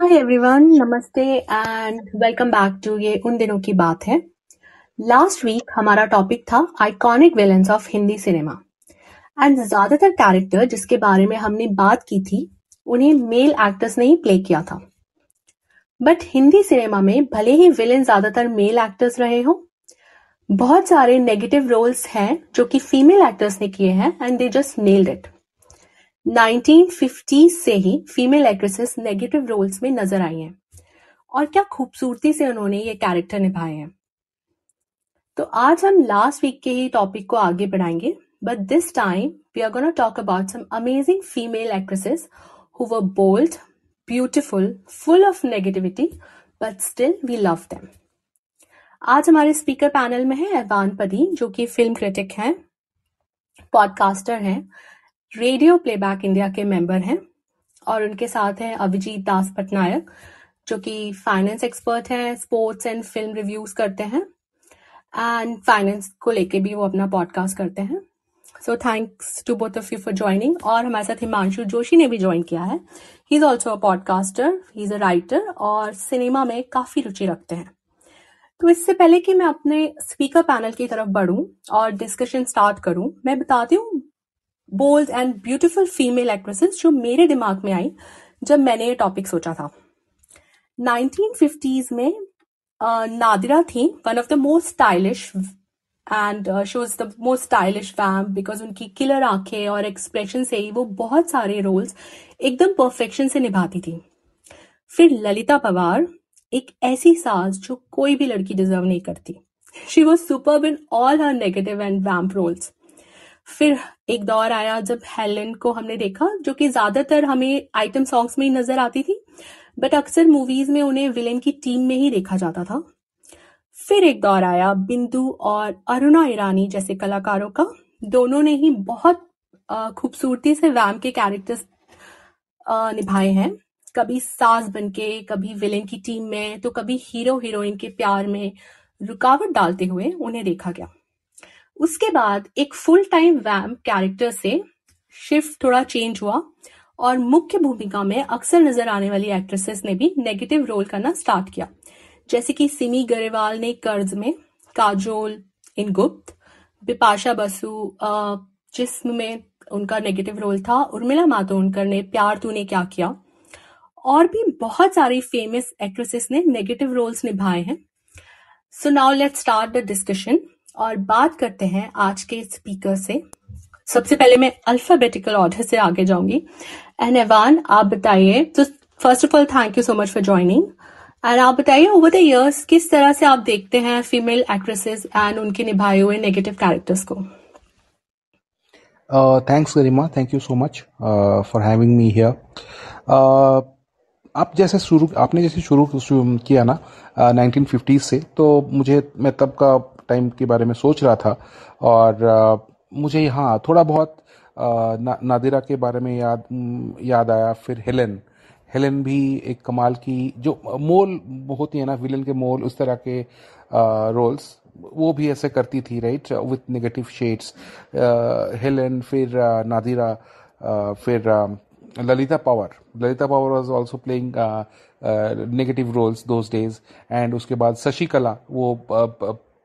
हाय everyone नमस्ते and welcome back to ये उन दिनों की बात है। लास्ट वीक हमारा टॉपिक था iconic villains of Hindi cinema and ज़्यादातर कैरेक्टर जिसके बारे में हमने बात की थी, उन्हें मेल एक्टर्स ने ही प्ले किया था। बट हिंदी सिनेमा में भले ही विलेन ज़्यादातर मेल एक्टर्स रहे हो, बहुत सारे नेगेटिव रोल्स हैं जो कि फीमेल एक्टर्स ने किए हैं and they just nailed it 1950 से ही फीमेल एक्ट्रेसेस नेगेटिव रोल्स में नज़र आई हैं। और क्या खूबसूरती से उन्होंने ये कैरेक्टर निभाए हैं। तो आज हम लास्ट वीक के ही टॉपिक को आगे बढ़ाएँगे। But this time we are gonna talk about some amazing female actresses who were bold beautiful full of negativity but still we love them आज हमारे स्पीकर पैनल में है एवान पदी जो कि फ़िल्म क्रिटिक हैं पॉडकास्टर हैं रेडियो प्लेबैक इंडिया के मेंबर हैं और उनके साथ हैं अभिजीत दास पटनायक जो कि फाइनेंस एक्सपर्ट हैं स्पोर्ट्स एंड फ़िल्म रिव्यूज़ करते हैं एंड फाइनेंस को लेके भी वो अपना पॉडकास्ट करते हैं। So thanks to both of you for joining और हमारे साथ हिमांशु जोशी ने भी ज्वाइन किया है। He is also a podcaster he is a writer और सिनेमा में काफ़ी रुचि रखते हैं। तो इससे पहले कि मैं अपने स्पीकर पैनल की तरफ़ बढ़ूं और डिस्कशन स्टार्ट करूँ, मैं बताती हूँ bold and beautiful female actresses जो मेरे दिमाग में आई जब मैंने ये टॉपिक सोचा था। 1950s में नादिरा थी one of the most stylish and she was the most stylish femme because उनकी किलर आँखें और एक्सप्रेशन से ही वो बहुत सारे रोल्स एकदम परफेक्शन से निभाती थी। फिर ललिता पवार एक ऐसी सास जो कोई भी लड़की डिजर्व नहीं करती। She was super in all her negative and vamp roles फिर एक दौर आया जब हेलन को हमने देखा, जो कि ज़्यादातर हमें आइटम सॉन्ग्स में ही नज़र आती थी बट अक्सर मूवीज़ में उन्हें विलेन की टीम में ही देखा जाता था। फिर एक दौर आया बिंदु और अरुणा ईरानी जैसे कलाकारों का। दोनों ने ही बहुत खूबसूरती से वैम के कैरेक्टर्स निभाए हैं। कभी सास बनके, कभी विलेन की टीम में तो कभी हीरो हीरोइन के प्यार में रुकावट डालते हुए उन्हें देखा गया। उसके बाद एक फुल टाइम वैम कैरेक्टर से शिफ्ट थोड़ा चेंज हुआ और मुख्य भूमिका में अक्सर नज़र आने वाली एक्ट्रेसेस ने भी नेगेटिव रोल करना स्टार्ट किया। जैसे कि सिमी गरेवाल ने कर्ज में, काजोल इन गुप्त, बिपाशा बसु जिसम में उनका नेगेटिव रोल था, उर्मिला मातोंडकर ने प्यार तूने क्या किया? और भी बहुत सारी फ़ेमस एक्ट्रेसेस ने नेगेटिव रोल्स निभाए हैं। So now let start the discussion और बात करते हैं आज के स्पीकर से। सबसे पहले मैं अल्फाबेटिकल ऑर्डर से आगे जाऊँगी। एंड एवान आप बताइए तो first of all thank you so much for joining and आप बताइए ओवर द इयर्स किस तरह से आप देखते हैं फीमेल एक्ट्रेसेस एंड उनके निभाए हुए नेगेटिव कैरेक्टर्स को? Thanks Garima thank you so much for having me here आप जैसे शुरू आपने जैसे शुरू किया ना नाइनटीन uh, से तो मुझे मैं तब का टाइम के बारे में सोच रहा था। और मुझे यहाँ थोड़ा बहुत ना, नादिरा के बारे में याद याद आया फिर हेलेन। हेलेन भी एक कमाल की जो मोल होती है ना विलन के मोल उस तरह के रोल्स वो भी ऐसे करती थी right with negative shades Helen फिर नादिरा फिर Lalita Pawar. Lalita Pawar was also playing negative roles those days and उसके बाद शशिकला वो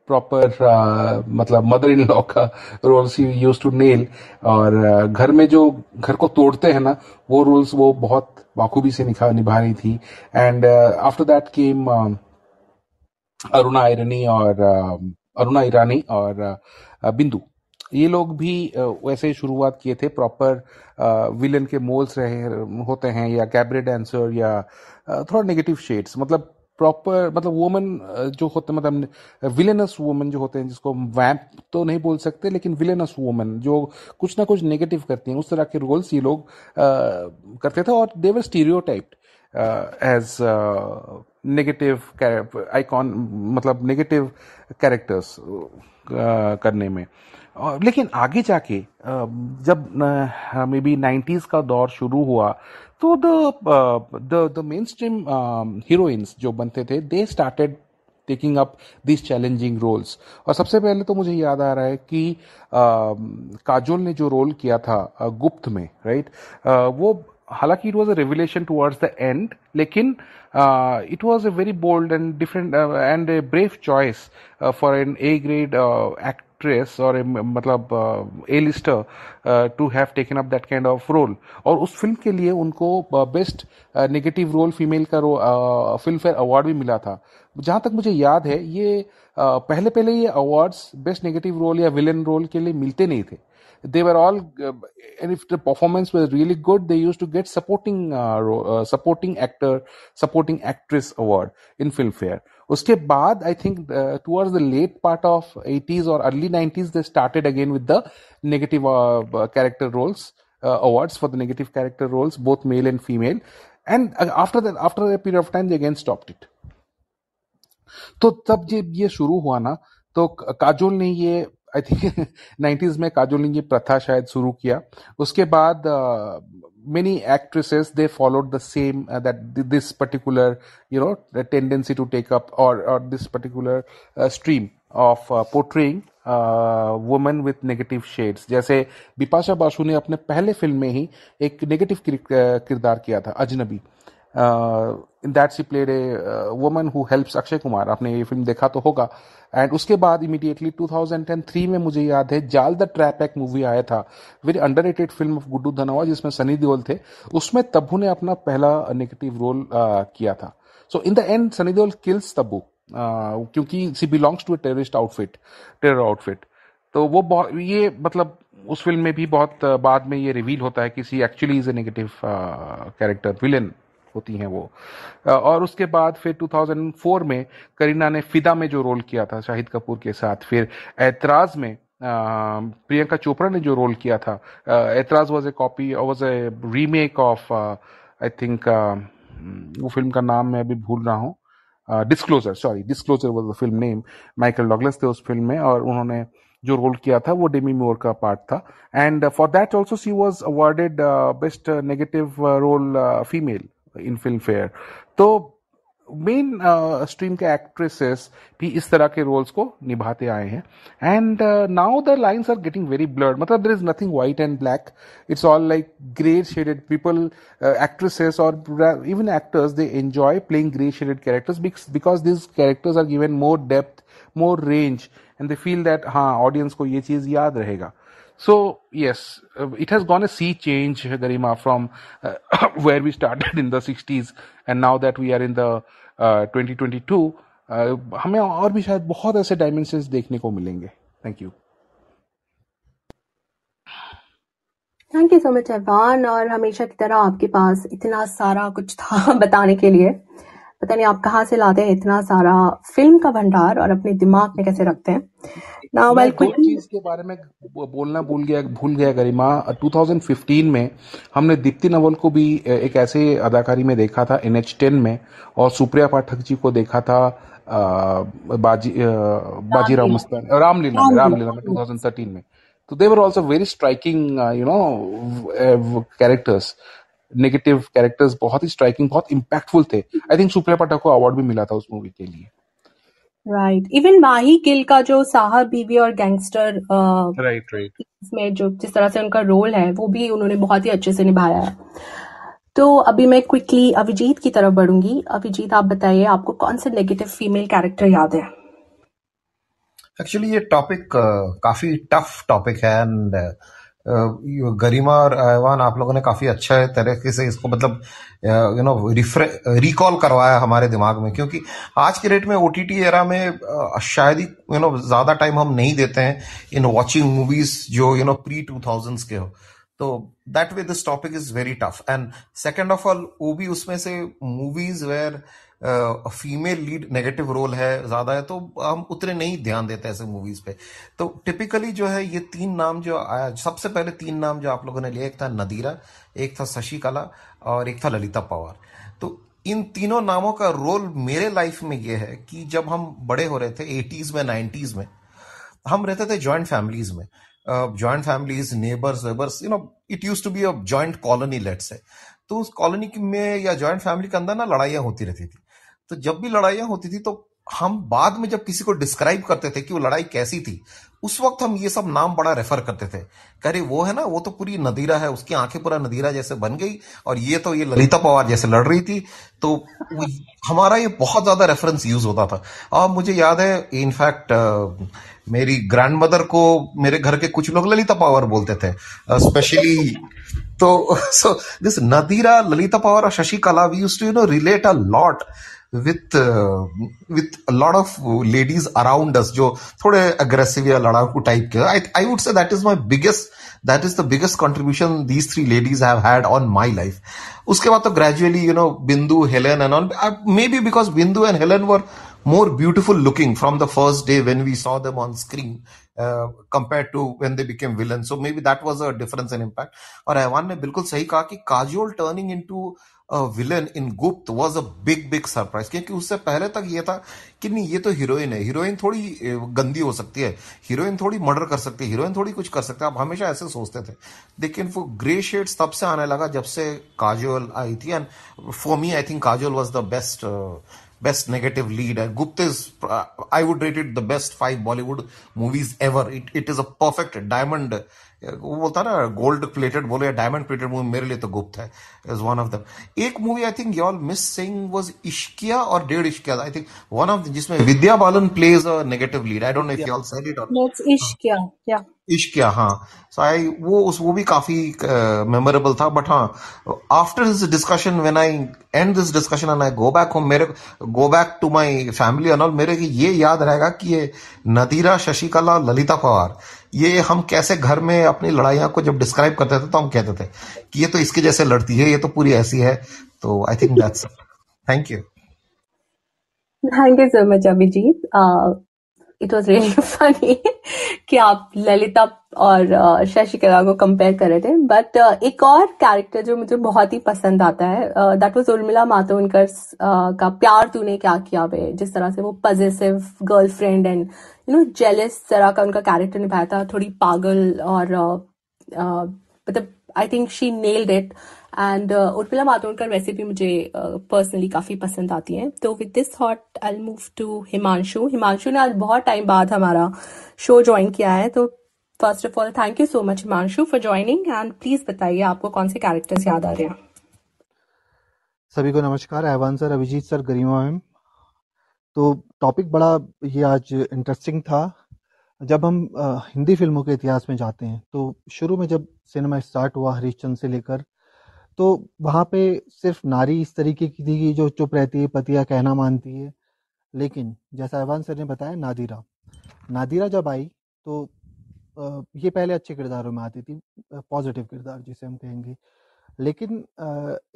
प्रॉपर uh, मतलब मदर इन लॉ का रोल्स यूज़ टू नेल और uh, घर में जो घर को तोड़ते हैं ना वो रोल्स वो बहुत बाखूबी से निभा निभा रही थी। And after that came Aruna Irani और uh, अरुणा ईरानी और uh, बिंदु। ये लोग भी वैसे शुरुआत किए थे। प्रॉपर विलन के मोल्स रहे होते हैं या कैबरे डांसर या थोड़ा नेगेटिव शेड्स मतलब प्रॉपर मतलब वुमन जो होते मतलब विलेनस वुमन जो होते हैं, जिसको वैम्प तो नहीं बोल सकते, लेकिन विलेनस वुमन जो कुछ ना कुछ नेगेटिव करती हैं, उस तरह के रोल्स ये लोग करते थे, और they were stereotype as negative icon मतलब नेगेटिव कैरेक्टर्स करने में। लेकिन आगे जाके जब मे बी नाइन्टीज का दौर शुरू हुआ तो the the mainstream heroines जो बनते थे they started taking up this challenging roles और सबसे पहले तो मुझे याद आ रहा है कि काजोल ने जो रोल किया था गुप्त में राइट वो, हालाँकि it was a revelation towards the end लेकिन it was a very bold and different and a brave choice for an A grade actress और मतलब a lister to have taken up that kind of role और उस film के लिए उनको best negative role female का रो film fair award भी मिला था। जहाँ तक मुझे याद है, ये uh, पहले पहले ये अवार्ड्स बेस्ट नेगेटिव रोल या विलन रोल के लिए मिलते नहीं थे। They were all and if the performance was really good they use to get supporting supporting actor supporting actress award in Filmfare उसके बाद I think towards the late part of eighties और early nineties they started again with the negative character roles awards for the negative character roles both male and female and after that after the period of time they again stop it तो तब जब ये शुरू हुआ ना तो काजोल ने ये आई थिंक नाइन्टीज में काजोल ने ये प्रथा शायद शुरू किया। उसके बाद uh, many actresses they followed the same that this particular you know tendency to take up और और this particular stream of portraying women with negative shades जैसे बिपाशा बासु ने अपने पहले फ़िल्म में ही एक नेगेटिव किरदार किया था, Ajnabee. In that she played a woman who helps Akshay Kumar आपने ये फ़िल्म देखा तो होगा। एंड उसके बाद इमीडिएटली 2003 में मुझे याद है जाल द ट्रैप एक मूवी आया था very under film of Guddu Dhanoa जिसमें सनी देओल थे। उसमें तब्बू ने अपना पहला नेगेटिव रोल uh, किया था। So in the end Sunny Deol kills Tabu क्योंकि she belongs to a terrorist outfit terror outfit तो वो ये मतलब उस फ़िल्म में भी बहुत uh, बाद में ये रिवील होता है कि she actually is a negative character villain होती हैं वो। और उसके बाद फिर 2004 में करीना ने फिदा में जो रोल किया था, शाहिद कपूर के साथ, फिर ऐतराज में प्रियंका चोपड़ा ने जो रोल किया था Aitraaz was a copy was a remake of I think वो फ़िल्म का नाम मैं अभी भूल रहा हूँ। Disclosure sorry Disclosure was the film name Michael Douglas थे उस फ़िल्म में और उन्होंने जो रोल किया था वो डेमी मोर का पार्ट था। And for that also she was awarded best negative role female in Filmfare तो मेन स्ट्रीम uh, के एक्ट्रेसेस भी इस तरह के रोल्स को निभाते आए हैं. And now the lines are getting very blurred मतलब there is nothing white and black it's all like grey shaded people actresses और even actors they enjoy playing grey shaded characters because this characters are given more depth more range and they feel that हाँ audience को ये चीज़ याद रहेगा. So yes, uh, it has gone a sea change, Garima, from uh, where we started in the 60s, and now that we are in the uh, 2022, uh, हमें और भी शायद बहुत ऐसे डायमेंशंस देखने को मिलेंगे thank you thank you so much Ahwan और हमेशा की तरह आपके पास इतना सारा कुछ था बताने के लिए पता नहीं आप कहाँ से लाते हैं इतना सारा फ़िल्म का भंडार और अपने दिमाग में कैसे रखते हैं? नाउ वेल चीज़ के बारे में बोलना भूल गया भूल गया गरिमा 2015 में हमने दीप्ति नवल को भी एक ऐसे अदाकारी में देखा था एन एच टेन में और सुप्रिया पाठक जी को देखा था बाजी बाजीराव मस्तानी रामलीला में रामलीला। में 2013 में। तो they were also very striking you know characters negative characters बहुत ही स्ट्राइकिंग बहुत इम्पैक्टफुल थे। आई थिंक सुप्रिया पाठक को अवार्ड भी मिला था उस मूवी के लिए। राइट इवन माही गिल का जो Saheb Biwi Aur Gangster right right में जो जिस तरह से उनका रोल है वो भी उन्होंने बहुत ही अच्छे से निभाया है। तो अभी मैं क्विकली अभिजीत की तरफ़ बढ़ूँगी। अभिजीत आप बताइए आपको कौन से नेगेटिव फीमेल कैरेक्टर याद है? एक्चुअली ये टॉपिक काफ़ी टफ टॉपिक है एंड गरिमा और ऐवान आप लोगों ने काफ़ी अच्छा तरीके से इसको मतलब यू नो रिकॉल करवाया हमारे दिमाग में, क्योंकि आज के रेट में ओ टी टी एरा में शायद ही यू नो ज़्यादा टाइम हम नहीं देते हैं इन वॉचिंग मूवीज़ जो you know pre two thousands के हो। तो that way this topic is very tough and second of all वो भी उसमें से movies where female lead negative role है ज़्यादा है तो हम उतने नहीं ध्यान देते ऐसे मूवीज़ पे। तो टिपिकली जो है, ये तीन नाम जो आया सबसे पहले तीन नाम जो आप लोगों ने लिया, एक था नदीरा, एक था शशिकला और एक था ललिता पवार। तो इन तीनों नामों का रोल मेरे लाइफ में ये है कि जब हम बड़े हो रहे थे एटीज में नाइन्टीज में, हम रहते थे ज्वाइंट फैमिलीज़ में। Joint families neighbours Weber's you know it use to be a joint colony let say तो उस कॉलोनी में या ज्वाइंट फैमिली के अंदर ना लड़ाइयाँ होती रहती थी। तो जब भी लड़ाइयाँ होती थी तो हम बाद में जब किसी को डिस्क्राइब करते थे कि वो लड़ाई कैसी थी, उस वक्त हम ये सब नाम बड़ा रेफर करते थे। कह रहे, वो है ना, वो तो पूरी नदीरा है, उसकी आँखें पूरा नदीरा जैसे बन गई, और ये तो ये ललिता पवार जैसे लड़ रही थी। तो हमारा ये बहुत ज़्यादा रेफरेंस यूज़ होता था। और मुझे याद है इनफैक्ट मेरी ग्रैंड मदर को मेरे घर के कुछ लोग ललिता पवार बोलते थे। स्पेशली तो सो दिस नदीरा, ललिता पवार और Shashikala we use to you know relate a lot with with lot of ladies around us जो थोड़े अग्रेसिव या लड़ाकू टाइप के I I would say that is my biggest that is the biggest contribution these three ladies have had on my life उसके बाद तो gradually you know Bindu Helen and all maybe because Bindu and Helen were more beautiful looking from the first day when we saw them on screen. Uh, compared to when they became villains. So maybe that was a difference in impact. और ऐवान ने बिल्कुल सही कहा कि Kajol turning into villain in Gupt was a big big surprise क्योंकि उससे पहले तक ये था कि नहीं ये तो हीरोइन है। हीरोइन थोड़ी गंदी हो सकती है। हीरोइन थोड़ी मर्डर कर सकती है। हीरोइन थोड़ी कुछ कर सकते हैं। आप हमेशा ऐसे सोचते थे। लेकिन वो ग्रे शेड्स तब से आने लगा जब से काजोल आई थी। And for me I think Kajol was the best best negative lead. Gupta is, uh, I would rate it the best five Bollywood movies ever. It, it is a perfect diamond वो बोलता ना gold plated बोले या diamond plated movie मेरे लिए तो गुप्त है is one of them एक movie I think y'all missing was Ishqiya और Dedh Ishqiya I think one of जिसमें Vidya Balan plays a negative lead I don't know if y'all said it और इश्किया या इश्किया हाँ. सो आई वो उस वो भी काफ़ी मेमोरेबल uh, था बट हाँ after this discussion when I end this discussion and I go back home मेरे go back to my family and all मेरे ये याद रहेगा कि ये नदीरा शशिकला ललिता पवार ये हम कैसे घर में अपनी लड़ाइयाँ को जब डिस्क्राइब करते थे तो हम कहते थे कि ये तो इसके जैसे लड़ती है, ये तो पूरी ऐसी है। तो I think that's thank you thank you so much Abhijeet it was really funny कि आप ललिता और शशिकला को कंपेयर कर रहे थे। बट एक और कैरेक्टर जो मुझे बहुत ही पसंद आता है दैट वाज उर्मिला मातोंडकर का प्यार तूने क्या किया वे जिस तरह से वो positive girlfriend and you know jealous तरह का उनका कैरेक्टर निभाया था, थोड़ी पागल और मतलब I think she nailed it and Urmila Matondkar वैसे भी मुझे पर्सनली uh, काफ़ी पसंद आती हैं। तो with this thought I move to Himanshu Himanshu ने आज बहुत टाइम बाद हमारा शो ज्वाइन किया है। तो first of all thank you so much Himanshu for joining and please बताइए आपको कौन से कैरेक्टर्स याद आ रहे हैं? सभी को नमस्कार। Ehwan sir Abhijeet sir Garima ma'am. तो टॉपिक बड़ा ये आज इंटरेस्टिंग था। जब हम आ, हिंदी फ़िल्मों के इतिहास में जाते हैं तो शुरू में जब सिनेमा स्टार्ट हुआ हरीशचंद से लेकर तो वहाँ पे सिर्फ़ नारी इस तरीके की थी कि जो चुप रहती है, पतिया कहना मानती है। लेकिन जैसा अहवान सर ने बताया नादिरा नादिरा जब आई तो ये पहले अच्छे किरदारों में आती थी पॉजिटिव किरदार जिसे हम कहेंगे। लेकिन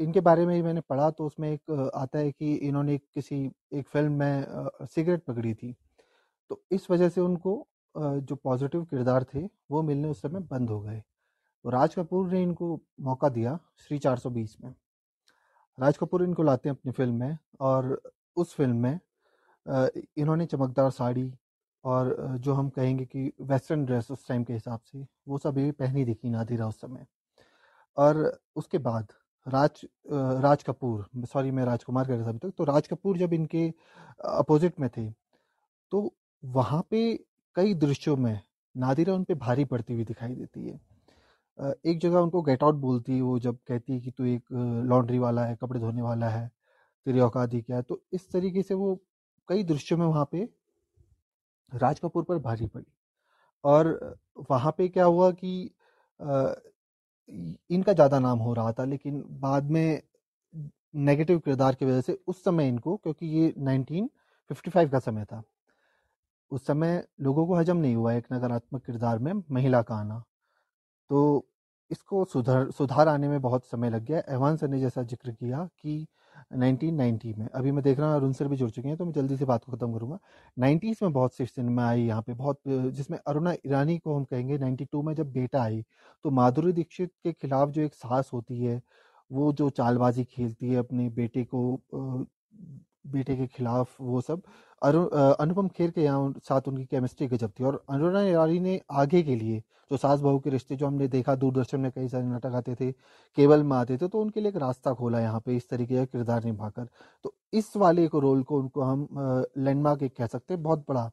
इनके बारे में मैंने पढ़ा तो उसमें एक आता है कि इन्होंने किसी, एक फ़िल्म में सिगरेट पकड़ी थी। तो इस वजह से उनको जो पॉजिटिव किरदार थे, वो मिलने उस समय बंद हो गए। तो राज कपूर ने इनको मौका दिया श्री 420 में। राज कपूर इनको लाते हैं अपनी फ़िल्म में और उस फ़िल्म में इन्होंने चमकदार साड़ी और जो हम कहेंगे कि वेस्टर्न ड्रेस उस टाइम के हिसाब से, वो सब ये पहनी दिखी नादिरा उस समय। और उसके बाद राज राज कपूर, सॉरी मैं राजकुमार कह रहा था अभी तक तो राज कपूर जब इनके अपोजिट में थे तो वहाँ पे कई दृश्यों में नादिरा उन पर भारी पड़ती हुई दिखाई देती है। एक जगह उनको गेट आउट बोलती है वो जब कहती है कि तू एक लॉन्ड्री वाला है, कपड़े धोने वाला है, तेरी औकात ही क्या है? तो इस तरीके से वो कई दृश्यों में वहाँ पे राज कपूर पर भारी पड़ी। और वहाँ पे क्या हुआ कि इनका ज़्यादा नाम हो रहा था, लेकिन बाद में नेगेटिव किरदार की वजह से उस समय इनको, क्योंकि ये 1955 का समय था, उस समय लोगों को हजम नहीं हुआ एक नकारात्मक किरदार में महिला का आना। तो इसको सुधार सुधार आने में बहुत समय लग गया। एवान सर ने जैसा ज़िक्र किया कि 1990 में, अभी मैं देख रहा हूँ, अरुण सर भी जुड़ चुके हैं तो मैं जल्दी से बात को ख़त्म करूँगा। 90s में बहुत सी सिनेमा आई यहाँ पे, बहुत, जिसमें अरुणा ईरानी को हम कहेंगे 92 में जब बेटा आई तो माधुरी दीक्षित के खिलाफ जो एक साहस होती है, वो जो चालबाजी खेलती है अपने बेटे को बेटे के खिलाफ वो सब अनुपम खेर के यहाँ साथ उनकी केमिस्ट्री गजब थी और अरुणा ईरानी ने आगे के लिए जो सास बहू के रिश्ते जो हमने देखा, दूरदर्शन में कई सारे नाटक आते थे, केबल में आते थे तो उनके लिए एक रास्ता खोला यहाँ पे इस तरीके का किरदार निभाकर। तो इस वाले को रोल को उनको हम लैंडमार्क एक कह सकते हैं, बहुत बड़ा।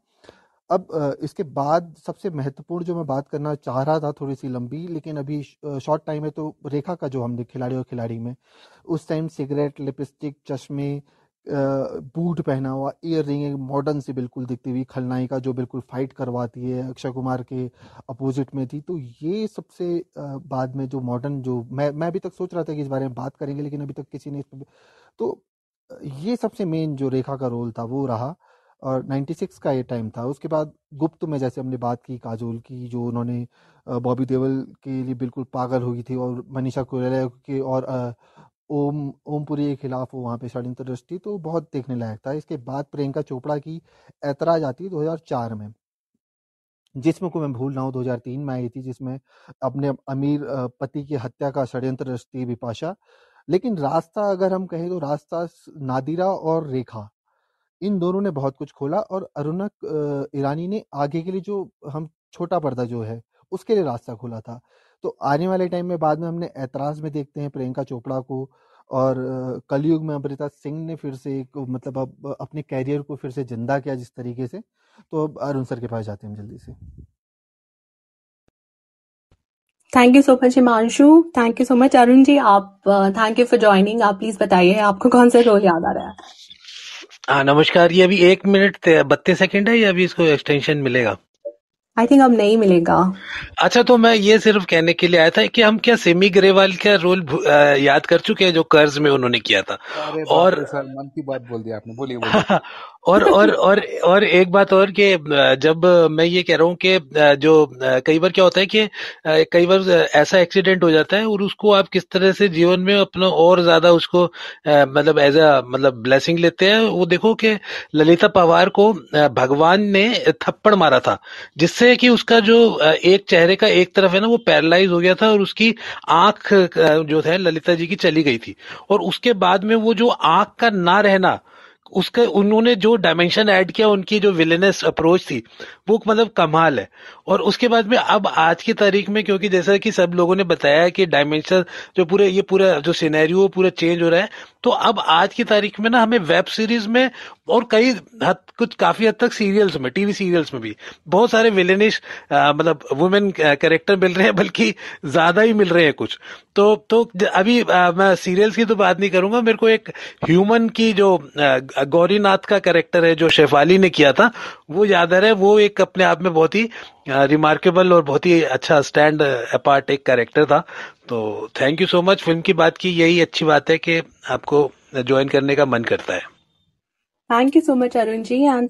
अब इसके बाद सबसे महत्वपूर्ण जो मैं बात करना चाह रहा था थोड़ी सी लंबी, लेकिन अभी शॉर्ट टाइम है तो रेखा का जो हमने खिलाड़ी और खिलाड़ी में, उस टाइम सिगरेट लिपस्टिक चश्मे बूट पहना हुआ ईयर रिंग एक मॉडर्न सी बिल्कुल दिखती हुई, खलनायिका जो बिल्कुल फाइट करवाती है अक्षय कुमार के अपोजिट में थी। तो ये सबसे बाद में जो मॉडर्न जो, मैं मैं अभी तक सोच रहा था कि इस बारे में बात करेंगे, लेकिन अभी तक किसी ने इस तो ये सबसे मेन जो रेखा का रोल था वो रहा। और 96 का ये टाइम था। उसके बाद गुप्त में जैसे हमने बात की, काजोल की, जो उन्होंने बॉबी देवल के लिए बिल्कुल पागल हुई थी और मनीषा कोयराला के और ओम ओमपुरी के खिलाफ वहाँ पे षड्यंत्र दृष्टि तो बहुत देखने लायक था। इसके बाद प्रियंका चोपड़ा की ऐतराज आती है 2004 में, जिसमें को मैं भूल रहा हूँ 2003 में आई थी, जिसमें अपने अमीर पति की हत्या का षड्यंत्र दृष्टि विपाशा लेकिन रास्ता अगर हम कहें तो रास्ता नादिरा और रेखा, इन दोनों ने बहुत कुछ खोला और अरुणा ईरानी ने आगे के लिए जो हम छोटा पर्दा जो है, उसके लिए रास्ता खोला था। तो आने वाले टाइम में बाद में हमने ऐतराज में देखते हैं प्रियंका चोपड़ा को और कलयुग में अमृता सिंह ने फिर से एक मतलब अब अपने कैरियर को फिर से ज़िंदा किया जिस तरीके से तो अब अरुण सर के पास जाते हैं जल्दी से। Thank you so much Himanshu thank you so much Arun ji आप थैंक यू फॉर ज्वाइनिंग आप प्लीज़ बताइए आपको कौन सा रोल याद आ रहा है? हाँ नमस्कार। ये अभी एक मिनट बत्तीस सेकंड है या अभी इसको एक्सटेंशन मिलेगा? आई थिंक अब नहीं मिलेगा। अच्छा तो मैं ये सिर्फ़ कहने के लिए आया था कि हम क्या सेमी ग्रेवाल का रोल याद कर चुके हैं जो कर्ज में उन्होंने किया था? और सर मन की बात बोल दिया आपने। बोलिए बोलिए। और और और और एक बात और कि जब मैं ये कह रहा हूँ कि जो कई बार क्या होता है कि कई बार ऐसा एक्सीडेंट हो जाता है और उसको आप किस तरह से जीवन में अपना और ज़्यादा उसको मतलब एज अ मतलब ब्लेसिंग लेते हैं। वो देखो कि ललिता पवार को भगवान ने थप्पड़ मारा था, जिससे कि उसका जो एक चेहरे का एक तरफ़ है ना वो पैरालाइज हो गया था और उसकी आँख जो है ललिता जी की चली गई थी। और उसके बाद में वो जो आँख का ना रहना उसके उन्होंने जो डायमेंशन ऐड किया उनकी जो विलेनस अप्रोच थी वो मतलब कमाल है। और उसके बाद में अब आज की तारीख में क्योंकि जैसा कि सब लोगों ने बताया कि डायमेंशन जो पूरे ये पूरा जो सिनेरियो पूरा चेंज हो रहा है तो अब आज की तारीख में ना हमें वेब सीरीज़ में और कई हद कुछ काफ़ी हद तक सीरियल्स में टीवी सीरियल्स में भी बहुत सारे विलेनिश मतलब वुमेन कैरेक्टर मिल रहे हैं बल्कि ज़्यादा ही मिल रहे हैं कुछ। तो तो अभी आ, मैं सीरियल्स की तो बात नहीं करूँगा मेरे को एक ह्यूमन की जो गौरीनाथ का कैरेक्टर है जो शेफाली ने किया था वो याद आ रहा है वो एक अपने आप में बहुत ही रिमार्केबल और बहुत ही अच्छा स्टैंड अपार्ट एक कैरेक्टर था। तो thank you so much film की बात की, यही अच्छी बात है कि आपको ज्वाइन करने का मन करता है। Thank you so much Arun ji and